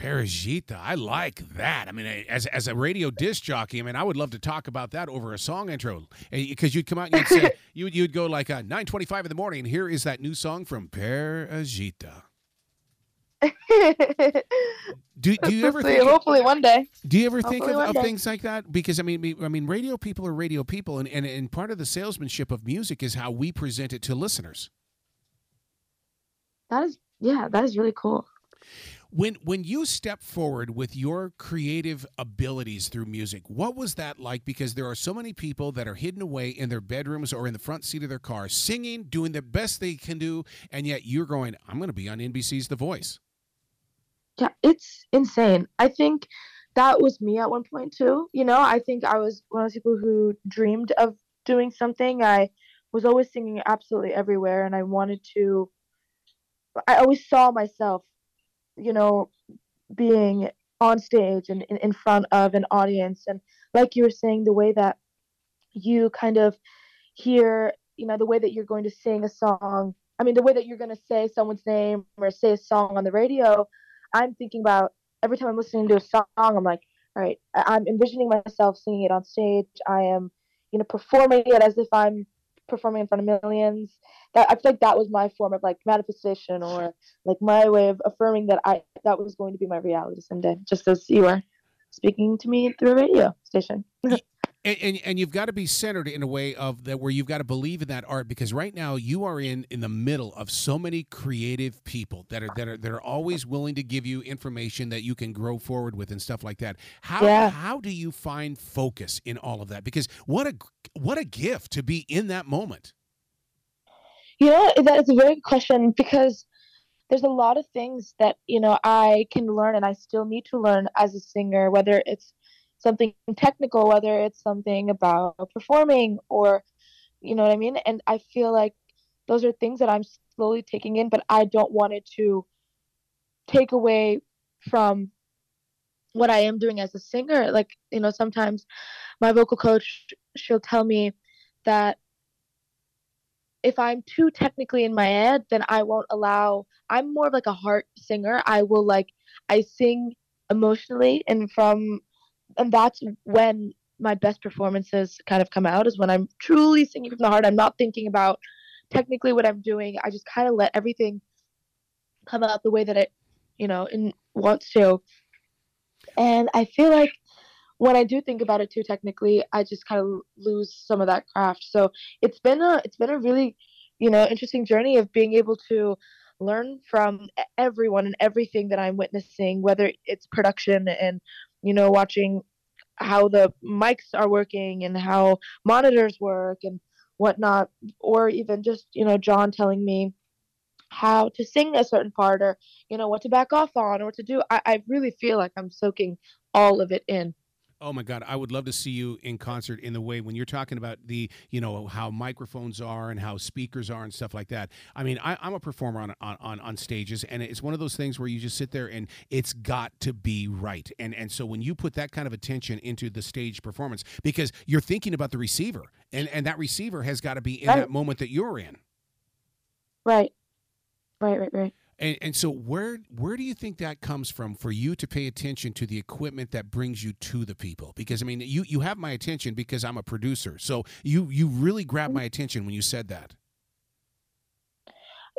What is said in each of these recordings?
Parijita, I like that. I mean, as as a radio disc jockey, I mean, I would love to talk about that over a song intro. Because you'd come out and you'd say you you'd go like uh, nine twenty five in the morning, and here is that new song from Parijita. do, do you ever think hopefully one day. Do you ever think of, of things like that? Because i mean i mean radio people are radio people and, and and part of the salesmanship of music is how we present it to listeners. That is yeah that is really cool when when you step forward with your creative abilities through music, what was that like? Because there are so many people that are hidden away in their bedrooms or in the front seat of their car, singing, doing the best they can do, and yet you're going, "I'm going to be on NBC's The Voice." Yeah, it's insane. I think that was me at one point too. You know, I think I was one of those people who dreamed of doing something. I was always singing absolutely everywhere, and I wanted to. I always saw myself you know, being on stage and in, front of an audience. And like you were saying, the way that you kind of hear, you know, the way that you're going to sing a song. I mean, the way that you're going to say someone's name or say a song on the radio, I'm thinking about every time I'm listening to a song, I'm like, all right, I'm envisioning myself singing it on stage. I am, you know, performing it as if I'm performing in front of millions that i feel like that was my form of like manifestation or like my way of affirming that i that was going to be my reality someday just as you are speaking to me through a radio station And, and, and you've got to be centered in a way of that where you've got to believe in that art because right now you are in in the middle of so many creative people that are that are that are always willing to give you information that you can grow forward with and stuff like that. How yeah. how do you find focus in all of that? Because what a what a gift to be in that moment. You know, that is a very good question because there's a lot of things that you know I can learn and I still need to learn as a singer, whether it's something technical, whether it's something about performing or, you know what I mean? And I feel like those are things that I'm slowly taking in, but I don't want it to take away from what I am doing as a singer. Like, you know, sometimes my vocal coach, she'll tell me that if I'm too technically in my head, then I won't allow. I'm more of like a heart singer. I will like I sing emotionally and from and that's when my best performances kind of come out is when I'm truly singing from the heart. I'm not thinking about technically what I'm doing. I just kind of let everything come out the way that it, you know, in, wants to. And I feel like when I do think about it too technically, I just kind of lose some of that craft. So it's been a it's been a really, you know, interesting journey of being able to learn from everyone and everything that I'm witnessing, whether it's production and you know, watching how the mics are working and how monitors work and whatnot, or even just, you know, John telling me how to sing a certain part or, you know, what to back off on or to do. I, I really feel like I'm soaking all of it in. Oh my God, I would love to see you in concert in the way when you're talking about the, you know, how microphones are and how speakers are and stuff like that. I mean, I, am a performer on, on on stages, and it's one of those things where you just sit there and it's got to be right. And and so when you put that kind of attention into the stage performance, because you're thinking about the receiver, and and that receiver has got to be in right. that moment that you're in. Right, right, right, right. And, and so where where do you think that comes from for you to pay attention to the equipment that brings you to the people? Because I mean, you you have my attention because I'm a producer. So you you really grabbed my attention when you said that.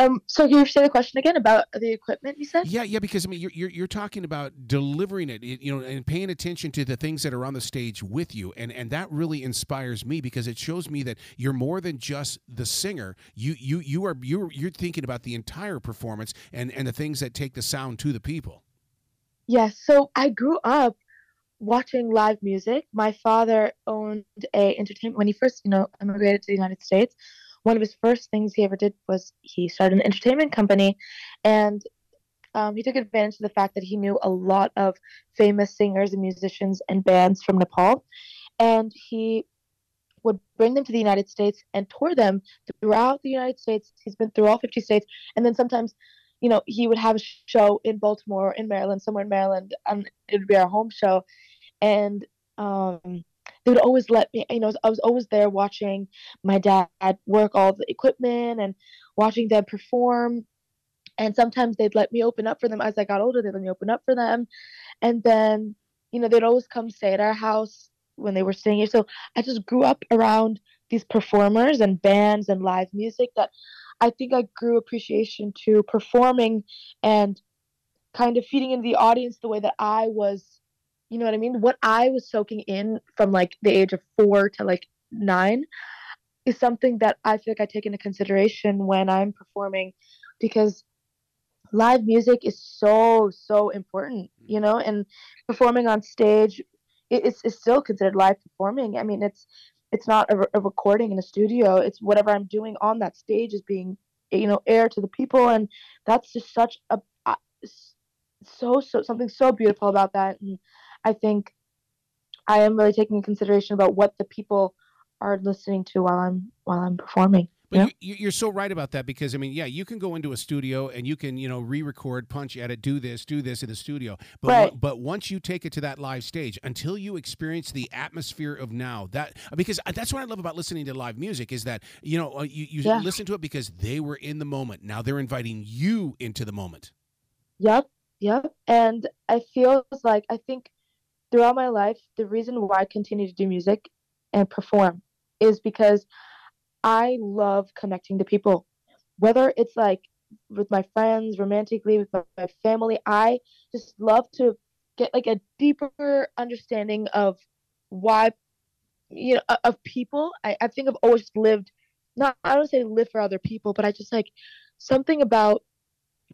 Um, so can you say the question again about the equipment you said? Yeah, yeah, because I mean, you're you're, you're talking about delivering it, you know, and paying attention to the things that are on the stage with you, and and that really inspires me because it shows me that you're more than just the singer. You you you are you're you're thinking about the entire performance and and the things that take the sound to the people. Yes. So I grew up watching live music. My father owned a entertainment when he first, you know, immigrated to the United States one of his first things he ever did was he started an entertainment company and um, he took advantage of the fact that he knew a lot of famous singers and musicians and bands from Nepal. And he would bring them to the United States and tour them throughout the United States. He's been through all 50 states. And then sometimes, you know, he would have a show in Baltimore, in Maryland, somewhere in Maryland, and it would be our home show. And um, would always let me, you know, I was always there watching my dad work all the equipment and watching them perform. and sometimes they'd let me open up for them as I got older. They'd let me open up for them, and then you know they'd always come stay at our house when they were staying here. So I just grew up around these performers and bands and live music that I think I grew appreciation to performing and kind of feeding into the audience the way that I was, you know what I mean? What I was soaking in from like the age of four to like nine is something that I feel like I take into consideration when I'm performing because live music is so so important you know? Mm-hmm. And performing on stage it's, it's still considered live performing. I mean it's it's not a, a, recording in a studio. It's whatever i'm doing on that stage is being you know aired to the people. And that's just such a, uh, a so so something so beautiful about that. And i think i am really taking consideration about what the people are listening to while i'm while i'm performing but yeah. you, are so right about that because I mean, yeah, you can go into a studio and you can you know re-record, punch edit, do this, do this in the studio. But right. but once you take it to that live stage, until you experience the atmosphere of now, that because that's what I love about listening to live music is that you know uh, you you yeah. listen to it because they were in the moment. Now they're inviting you into the moment. Yep, yep. And I feel like I think throughout my life, the reason why I continue to do music and perform is because I love connecting to people, whether it's like with my friends, romantically, with my, my family. I just love to get like a deeper understanding of why, you know, of people. I, I think I've always lived, not, I don't say live for other people, but I just like something about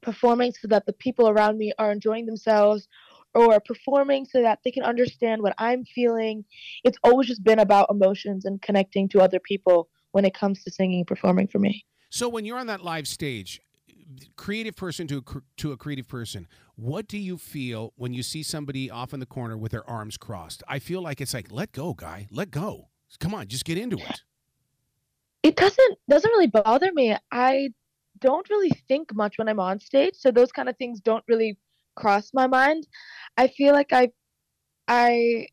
performing so that the people around me are enjoying themselves or performing so that they can understand what I'm feeling. It's always just been about emotions and connecting to other people when it comes to singing and performing for me. So when you're on that live stage, creative person to a, to a creative person, what do you feel when you see somebody off in the corner with their arms crossed? I feel like it's like, let go, guy, let go. Come on, just get into it. It doesn't doesn't really bother me. I don't really think much when I'm on stage, so those kind of things don't really cross my mind. I feel like I I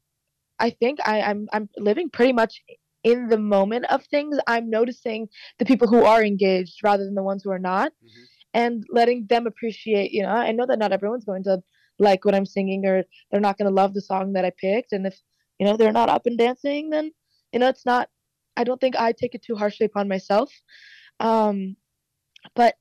I think I, I'm I'm living pretty much in the moment of things, I'm noticing the people who are engaged rather than the ones who are not, mm-hmm. and letting them appreciate. You know, I know that not everyone's going to like what I'm singing, or they're not going to love the song that I picked, and if you know they're not up and dancing, then you know it's not. I don't think I take it too harshly upon myself. Um, but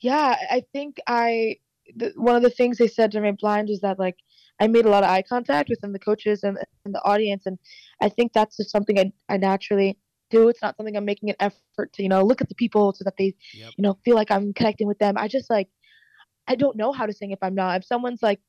yeah, I think I the, one of the things they said to me blind is that like I made a lot of eye contact within the coaches and, and the audience, and I think that's just something I, I naturally do. It's not something I'm making an effort to, you know, look at the people so that they, yep. you know, feel like I'm connecting with them. I just like, I don't know how to sing if I'm not. If someone's like,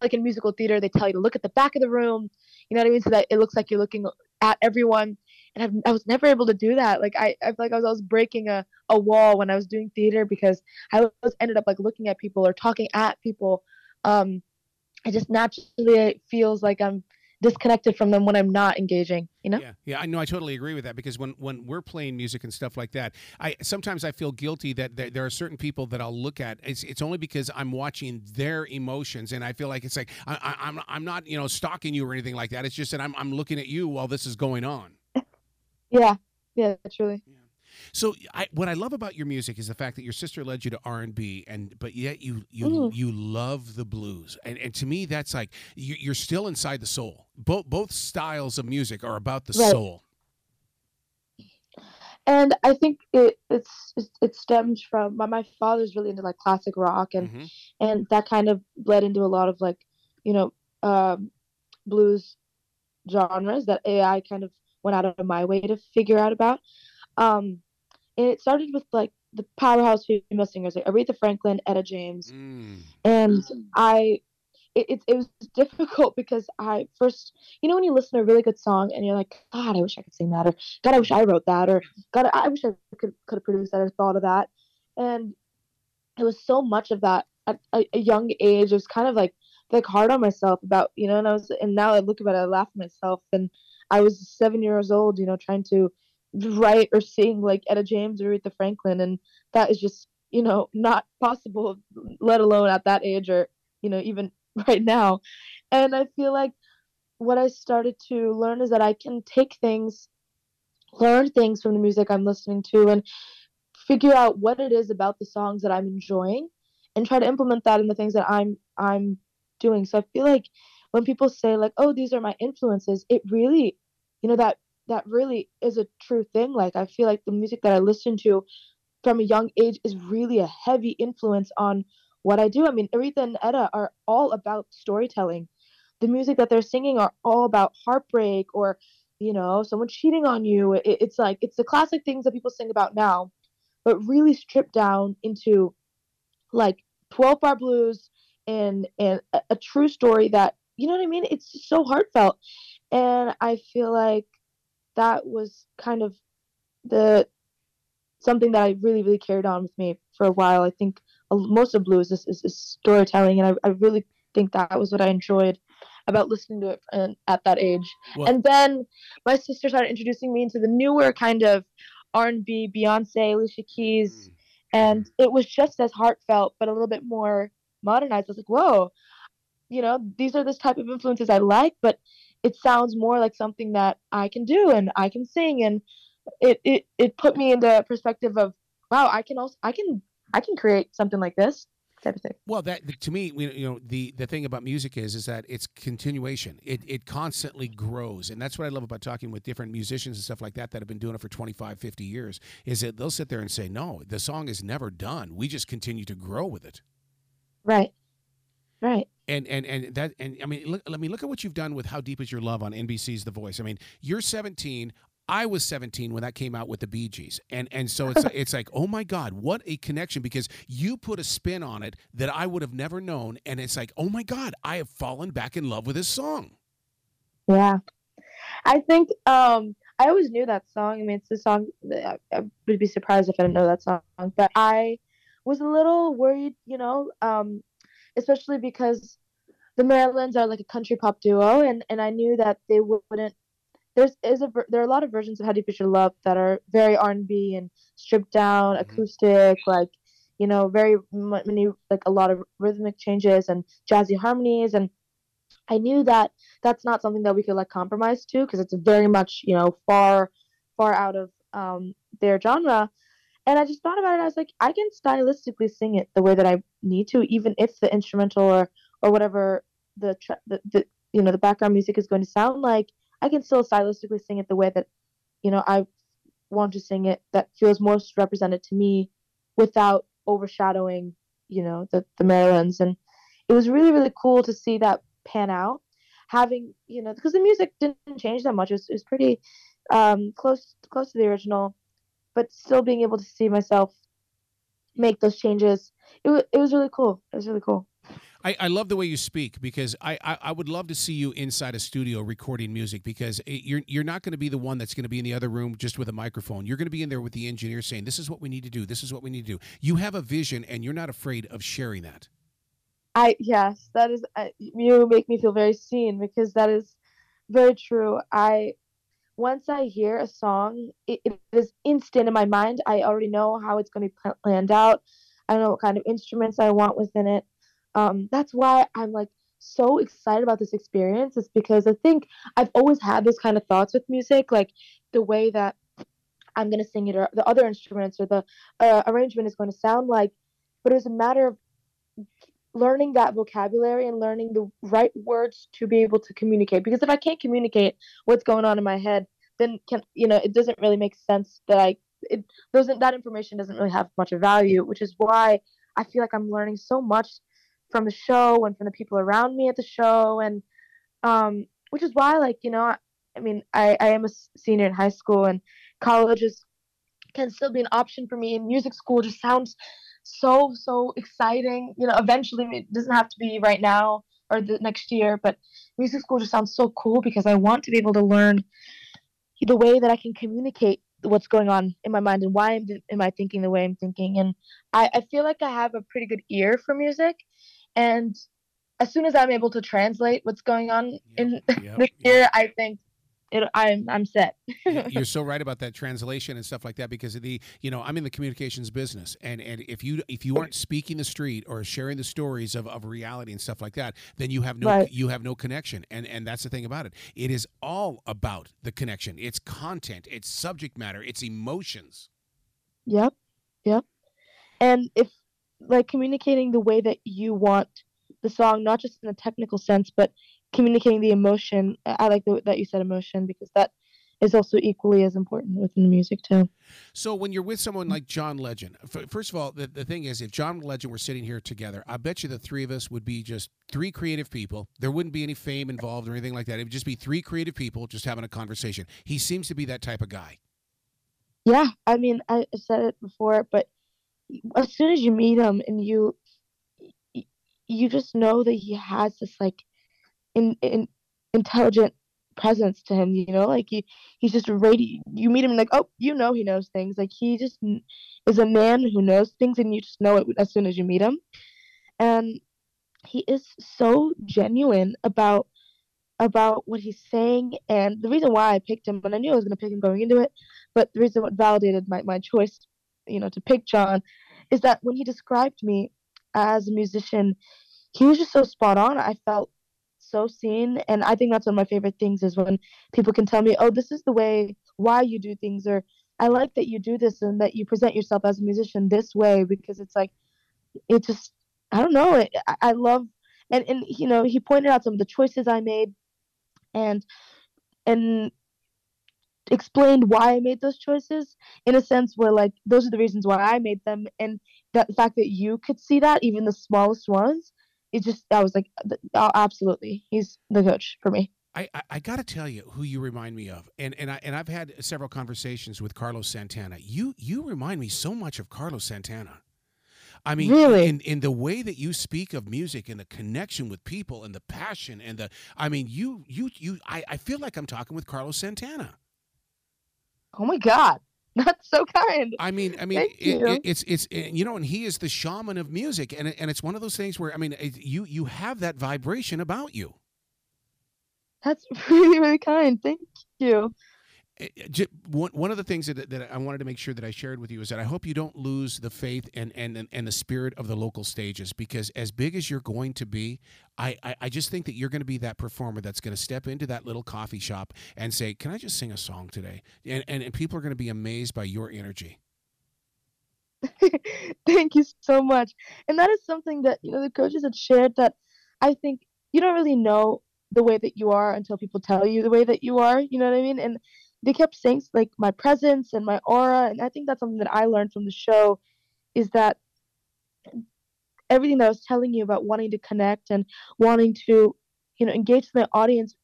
like in musical theater, they tell you to look at the back of the room, you know what I mean, so that it looks like you're looking at everyone. And I've, I was never able to do that. Like I, I feel like I was, I was breaking a, a wall when I was doing theater because I was ended up like looking at people or talking at people. Um, it just naturally feels like I'm disconnected from them when I'm not engaging, you know? Yeah. Yeah, I know I totally agree with that because when when we're playing music and stuff like that, I sometimes I feel guilty that, that there are certain people that I'll look at. It's it's only because I'm watching their emotions and I feel like it's like I, I am I'm, I'm not, you know, stalking you or anything like that. It's just that I'm I'm looking at you while this is going on. yeah. Yeah, truly. Yeah. So I, what I love about your music is the fact that your sister led you to R and B, and but yet you you mm. you love the blues, and and to me that's like you, are still inside the soul. Both both styles of music are about the right. soul. And I think it it's it stems from my, my father's really into like classic rock, and mm-hmm. and that kind of bled into a lot of like you know um, blues genres that AI kind of went out of my way to figure out about. Um, and it started with like the powerhouse female singers like Aretha Franklin, Etta James, mm. and I. It, it, it was difficult because I first, you know, when you listen to a really good song and you're like, God, I wish I could sing that, or God, I wish I wrote that, or God, I wish I could could have produced that or thought of that, and it was so much of that at a, a young age. It was kind of like like hard on myself about you know, and I was, and now I look at it, I laugh at myself, and I was seven years old, you know, trying to write or sing like Etta James or Aretha Franklin, and that is just you know not possible, let alone at that age or you know even right now. And I feel like what I started to learn is that I can take things, learn things from the music I'm listening to, and figure out what it is about the songs that I'm enjoying and try to implement that in the things that I'm I'm doing. So I feel like when people say like, "Oh, these are my influences," it really, you know, that that really is a true thing. Like I feel like the music that I listen to from a young age is really a heavy influence on what I do. I mean, Aretha and Etta are all about storytelling. The music that they're singing are all about heartbreak or, you know, someone cheating on you. It, it's like it's the classic things that people sing about now, but really stripped down into like 12 bar blues and and a, a true story that you know what I mean. It's so heartfelt, and I feel like that was kind of the something that I really really carried on with me for a while. I think most of blues is, is, is storytelling, and I, I really think that was what I enjoyed about listening to it at that age. Well, and then my sister started introducing me into the newer kind of R&B, Beyonce, Alicia Keys, mm. and it was just as heartfelt, but a little bit more modernized. I was like, whoa, you know, these are this type of influences I like, but it sounds more like something that I can do and I can sing, and it it it put me into perspective of wow, I can also I can I can create something like this type of thing. Well, that to me, you know, the the thing about music is is that it's continuation. It it constantly grows, and that's what I love about talking with different musicians and stuff like that that have been doing it for 25, 50 years. Is that they'll sit there and say, "No, the song is never done. We just continue to grow with it." Right. Right. And and and that and I mean, look, let me look at what you've done with "How Deep Is Your Love" on NBC's The Voice. I mean, you're 17. I was 17 when that came out with the Bee Gees, and and so it's it's like, oh my God, what a connection! Because you put a spin on it that I would have never known, and it's like, oh my God, I have fallen back in love with this song. Yeah, I think um, I always knew that song. I mean, it's the song that I, I would be surprised if I didn't know that song, but I was a little worried, you know, um, especially because the Marilyns are like a country pop duo, and and I knew that they wouldn't there's is a there are a lot of versions of How Deep Is Your Love that are very R and B and stripped down, mm-hmm. acoustic, like you know, very many like a lot of rhythmic changes and jazzy harmonies, and I knew that that's not something that we could like compromise to because it's very much you know far far out of um, their genre. And I just thought about it. I was like, I can stylistically sing it the way that I need to, even if the instrumental or or whatever the, the, the you know the background music is going to sound like I can still stylistically sing it the way that, you know, I want to sing it that feels most represented to me without overshadowing, you know, the, the Marilyns. And it was really, really cool to see that pan out. Having, you know, because the music didn't change that much. It was, it was pretty um, close close to the original, but still being able to see myself make those changes. It, it was really cool. It was really cool. I, I love the way you speak because I, I, I, would love to see you inside a studio recording music because you're you're not going to be the one that's going to be in the other room just with a microphone. You're going to be in there with the engineer saying, "This is what we need to do. This is what we need to do." You have a vision, and you're not afraid of sharing that. I yes, that is uh, you make me feel very seen because that is very true. I once I hear a song, it, it is instant in my mind. I already know how it's going to be planned out. I know what kind of instruments I want within it um, that's why I'm like so excited about this experience is because I think I've always had those kind of thoughts with music, like the way that I'm gonna sing it or the other instruments or the uh, arrangement is going to sound like, but it was a matter of learning that vocabulary and learning the right words to be able to communicate. Because if I can't communicate what's going on in my head, then can you know it doesn't really make sense that I it doesn't that information doesn't really have much of value, which is why I feel like I'm learning so much from the show and from the people around me at the show and um which is why like you know i mean i i am a senior in high school and colleges can still be an option for me and music school just sounds so so exciting. You know eventually it doesn't have to be right now or the next year but music school just sounds so cool because i want to be able to learn the way that i can communicate what's going on in my mind and why am, am i thinking the way i'm thinking. And I, I feel like i have a pretty good ear for music. And as soon as I'm able to translate what's going on yep, in yep, this year, yep. I think it, I'm I'm set. You're so right about that translation and stuff like that because of the you know I'm in the communications business and and if you if you aren't speaking the street or sharing the stories of, of reality and stuff like that then you have no right. you have no connection and and that's the thing about it it is all about the connection it's content it's subject matter it's emotions. Yep, yep. And if like communicating the way that you want the song, not just in a technical sense, but communicating the emotion. I like the, that you said emotion because that is also equally as important within the music too. So when you're with someone like John Legend, first of all, the, the thing is, if John Legend were sitting here together, I bet you the three of us would be just three creative people. There wouldn't be any fame involved or anything like that. It would just be three creative people just having a conversation. He seems to be that type of guy. Yeah, I mean, I said it before, but as soon as you meet him and you you just know that he has this like in, in intelligent presence to him you know? Like he he's just ready you meet him like oh you know he knows things. Like he just is a man who knows things and you just know it as soon as you meet him. And he is so genuine about about what he's saying. And the reason why i picked him and i knew i was going to pick him going into it but the reason what validated my, my choice you know to pick john is that when he described me as a musician, he was just so spot on. I felt so seen, and I think that's one of my favorite things is when people can tell me, "Oh, this is the way why you do things," or "I like that you do this and that you present yourself as a musician this way," because it's like it just I don't know. It, I, I love and and you know he pointed out some of the choices I made, and and explained why I made those choices in a sense where like those are the reasons why I made them and that the fact that you could see that even the smallest ones it just I was like oh, absolutely he's the coach for me. I, I, I got to tell you who you remind me of, and and I and I've had several conversations with Carlos Santana. You you remind me so much of Carlos Santana. I mean, really? in in the way that you speak of music and the connection with people and the passion and the, I mean, you you you, I, I feel like I'm talking with Carlos Santana. Oh my God. That's so kind. I mean, I mean, it, it, it's it's you know, and he is the shaman of music, and and it's one of those things where I mean, you you have that vibration about you. That's really really kind. Thank you. Eh, eh, one one of the things that, that I wanted to make sure that I shared with you is that I hope you don't lose the faith and and and the spirit of the local stages because as big as you're going to be, I I, I just think that you're going to be that performer that's going to step into that little coffee shop and say, "Can I just sing a song today?" And and, and people are going to be amazed by your energy. Thank you so much. And that is something that you know the coaches had shared that I think you don't really know the way that you are until people tell you the way that you are. You know what I mean? And they kept saying like my presence and my aura and i think that's something that i learned from the show is that everything that i was telling you about wanting to connect and wanting to you know engage the audience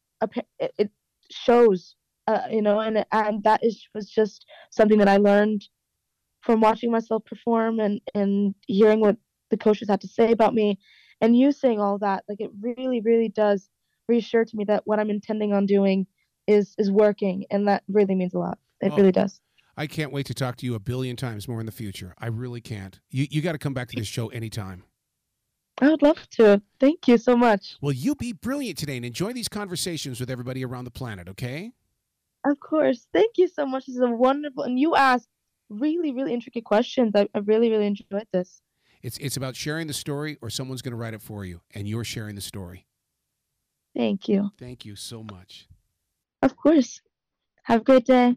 it, it shows uh, you know and and that is was just something that i learned from watching myself perform and and hearing what the coaches had to say about me. And you saying all that like it really really does reassure to me that what i'm intending on doing is is working, and that really means a lot. It oh. really does. I can't wait to talk to you a billion times more in the future. I really can't. You you got to come back to this show anytime. I would love to. Thank you so much. Well, you be brilliant today and enjoy these conversations with everybody around the planet, okay? Of course. Thank you so much. This is a wonderful, and you asked really, really intricate questions. I, I really, really enjoyed this. It's it's about sharing the story, or someone's going to write it for you, and you're sharing the story. Thank you. Thank you so much. Of course. Have a great day.